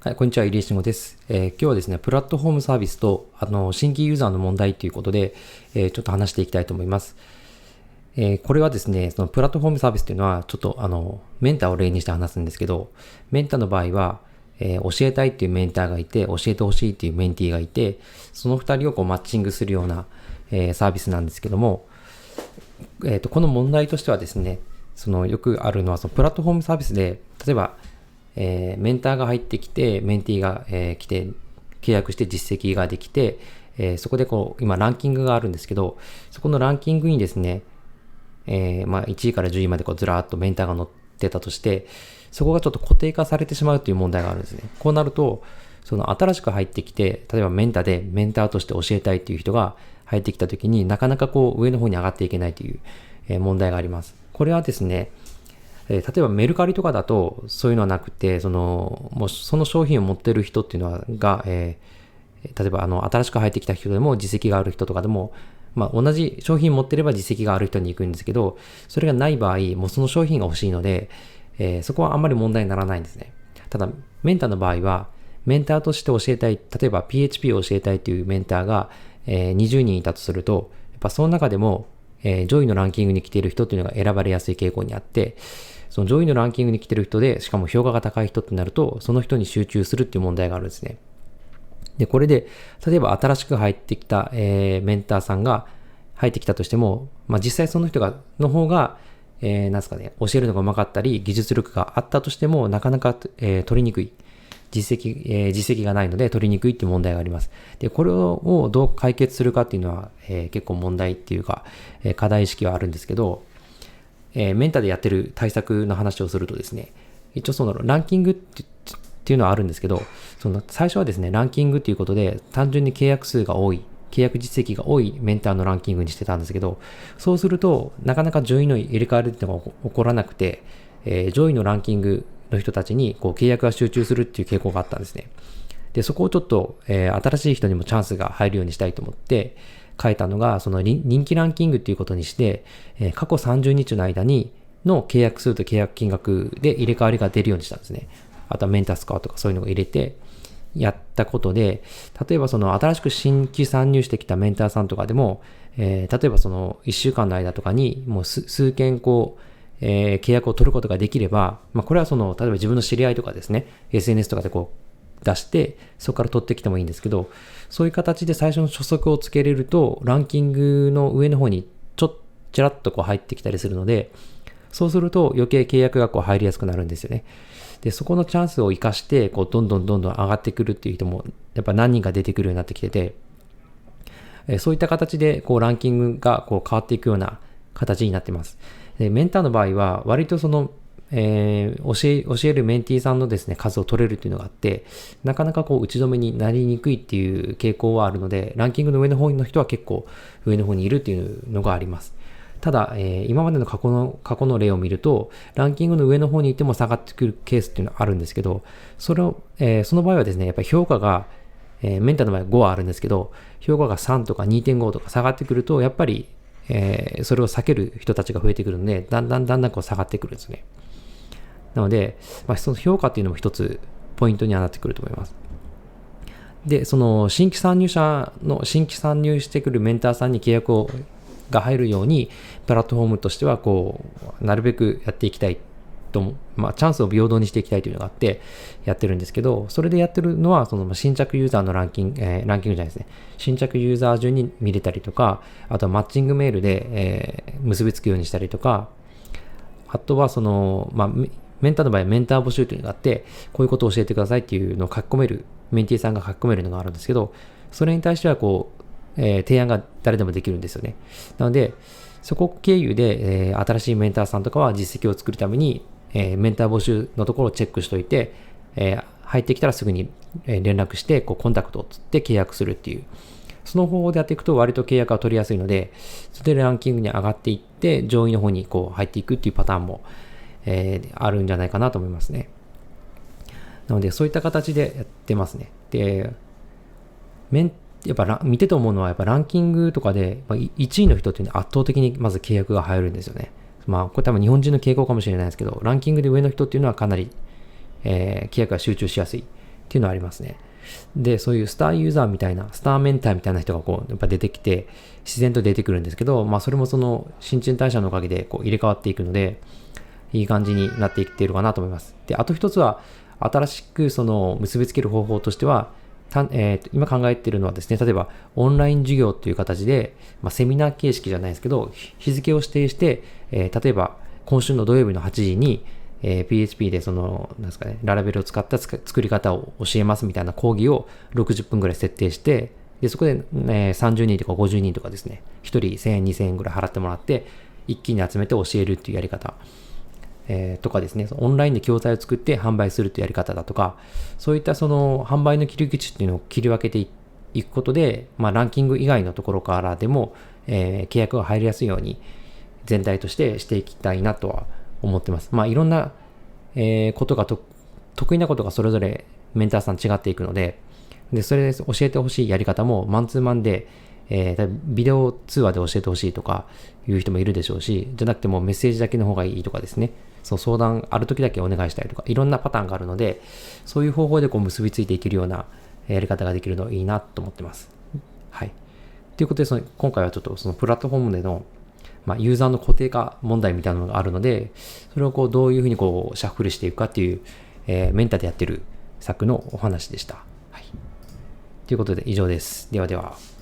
はい、こんにちは、入江慎吾です、えー、今日はですね、プラットフォームサービスと、あの、新規ユーザーの問題ということで、えー、ちょっと話していきたいと思います。えー、これはですね、そのプラットフォームサービスというのは、ちょっとあの、メンターを例にして話すんですけど、メンターの場合は、え教えたいっていうメンターがいて、教えてほしいっていうメンティーがいて、その二人をこうマッチングするような、えサービスなんですけども、えっ、と、この問題としてはですね、そのよくあるのは、そのプラットフォームサービスで、例えば、えー、メンターが入ってきて、メンティーが、えー、来て、契約して実績ができて、えー、そこでこう、今ランキングがあるんですけど、そこのランキングにですね、えー、まあ1位から10位までこうずらーっとメンターが載ってたとして、そこがちょっと固定化されてしまうという問題があるんですね。こうなると、その新しく入ってきて、例えばメンターでメンターとして教えたいっていう人が入ってきた時になかなかこう上の方に上がっていけないという、問題があります。これはですね、えー、例えばメルカリとかだとそういうのはなくて、その、もうその商品を持ってる人っていうのは、が、えー、例えばあの、新しく入ってきた人でも実績がある人とかでも、まあ、同じ商品持ってれば実績がある人に行くんですけど、それがない場合、もうその商品が欲しいので、えー、そこはあんまり問題にならないんですね。ただ、メンターの場合は、メンターとして教えたい、例えば PHP を教えたいというメンターが、えー、20人いたとすると、やっぱその中でも、えー、上位のランキングに来ている人というのが選ばれやすい傾向にあって、その上位のランキングに来てる人で、しかも評価が高い人ってなると、その人に集中するっていう問題があるんですね。で、これで、例えば新しく入ってきた、えー、メンターさんが入ってきたとしても、まあ実際その人が、の方が、えー、なんすかね、教えるのがうまかったり、技術力があったとしても、なかなか、えー、取りにくい。実績、えー、実績がないので取りにくいっていう問題があります。で、これをどう解決するかっていうのは、えー、結構問題っていうか、えー、課題意識はあるんですけど、えー、メンタでやってる対策の話をするとですね、一応そのランキングっていうのはあるんですけど、その最初はですね、ランキングっていうことで単純に契約数が多い、契約実績が多いメンターのランキングにしてたんですけど、そうするとなかなか順位の入れ替わりっていうのが起こらなくて、えー、上位のランキングの人たちにこう契約が集中するっていう傾向があったんですね。で、そこをちょっと、えー、新しい人にもチャンスが入るようにしたいと思って、書いたのが、その人気ランキングっていうことにして、え、過去30日の間にの契約数と契約金額で入れ替わりが出るようにしたんですね。あとはメンタスコアとかそういうのを入れて、やったことで、例えばその新しく新規参入してきたメンターさんとかでも、えー、例えばその1週間の間とかにもう数件こう、えー、契約を取ることができれば、まあこれはその、例えば自分の知り合いとかですね、SNS とかでこう出して、そこから取ってきてもいいんですけど、そういう形で最初の初速をつけれると、ランキングの上の方にちょっちらっとこう入ってきたりするので、そうすると余計契約がこう入りやすくなるんですよね。で、そこのチャンスを活かして、こう、どんどんどんどん上がってくるっていう人も、やっぱ何人か出てくるようになってきてて、えそういった形で、こう、ランキングがこう変わっていくような形になってます。で、メンターの場合は、割とその、えー、教え、教えるメンティーさんのですね、数を取れるっていうのがあって、なかなかこう打ち止めになりにくいっていう傾向はあるので、ランキングの上の方の人は結構上の方にいるっていうのがあります。ただ、えー、今までの過去の、過去の例を見ると、ランキングの上の方にいても下がってくるケースっていうのはあるんですけど、それを、えー、その場合はですね、やっぱり評価が、えー、メンタルの場合は5はあるんですけど、評価が3とか2.5とか下がってくると、やっぱり、えー、それを避ける人たちが増えてくるので、だんだんだんだんこう下がってくるんですね。なので、まあ、その評価っていうのも一つポイントにはなってくると思います。で、その新規参入者の、新規参入してくるメンターさんに契約をが入るように、プラットフォームとしては、こう、なるべくやっていきたいと、まあ、チャンスを平等にしていきたいというのがあって、やってるんですけど、それでやってるのは、その新着ユーザーのランキング、えー、ランキングじゃないですね。新着ユーザー順に見れたりとか、あとはマッチングメールで、えー、結びつくようにしたりとか、あとはその、まあ、メンターの場合、メンター募集というのがあって、こういうことを教えてくださいっていうのを書き込める、メンティーさんが書き込めるのがあるんですけど、それに対してはこう、えー、提案が誰でもできるんですよね。なので、そこ経由で、えー、新しいメンターさんとかは実績を作るために、えー、メンター募集のところをチェックしといて、え、入ってきたらすぐに連絡して、こう、コンタクトをつって契約するっていう。その方法でやっていくと割と契約が取りやすいので、それでランキングに上がっていって、上位の方にこう入っていくっていうパターンも、えー、あるんじゃないかなと思いますね。なので、そういった形でやってますね。で、メン、やっぱ見てて思うのは、やっぱランキングとかで、ま、1位の人っていうのは圧倒的にまず契約が入るんですよね。まあ、これ多分日本人の傾向かもしれないですけど、ランキングで上の人っていうのはかなり、えー、契約が集中しやすい。っていうのはありますね。で、そういうスターユーザーみたいな、スターメンターみたいな人がこう、やっぱ出てきて、自然と出てくるんですけど、まあそれもその新陳代謝のおかげでこう入れ替わっていくので、いい感じになっていっているかなと思います。で、あと一つは、新しくその結びつける方法としては、たえー、と今考えているのはですね、例えばオンライン授業という形で、まあ、セミナー形式じゃないですけど、日付を指定して、えー、例えば今週の土曜日の8時に、えー、PHP でその、なんですかね、ララベルを使った作り方を教えますみたいな講義を60分ぐらい設定して、で、そこで、ね、30人とか50人とかですね、1人1000円、2000円ぐらい払ってもらって、一気に集めて教えるっていうやり方。えー、とかですね、オンラインで教材を作って販売するというやり方だとか、そういったその販売の切り口っていうのを切り分けていくことで、まあ、ランキング以外のところからでも、えー、契約が入りやすいように全体としてしていきたいなとは思ってます。まあ、いろんな、えー、ことが得意なことがそれぞれメンターさん違っていくので、で、それで教えてほしいやり方もマンツーマンで、えー、ビデオ通話で教えてほしいとかいう人もいるでしょうし、じゃなくてもメッセージだけの方がいいとかですね。そう相談ある時だけお願いしたりとか、いろんなパターンがあるので、そういう方法でこう結びついていけるようなやり方ができるのいいなと思ってます。はい。ということで、その今回はちょっとそのプラットフォームでの、まあ、ユーザーの固定化問題みたいなのがあるので、それをこうどういうふうにこうシャッフルしていくかっていう、えー、メンタでやってる策のお話でした。はい。ということで以上です。ではでは。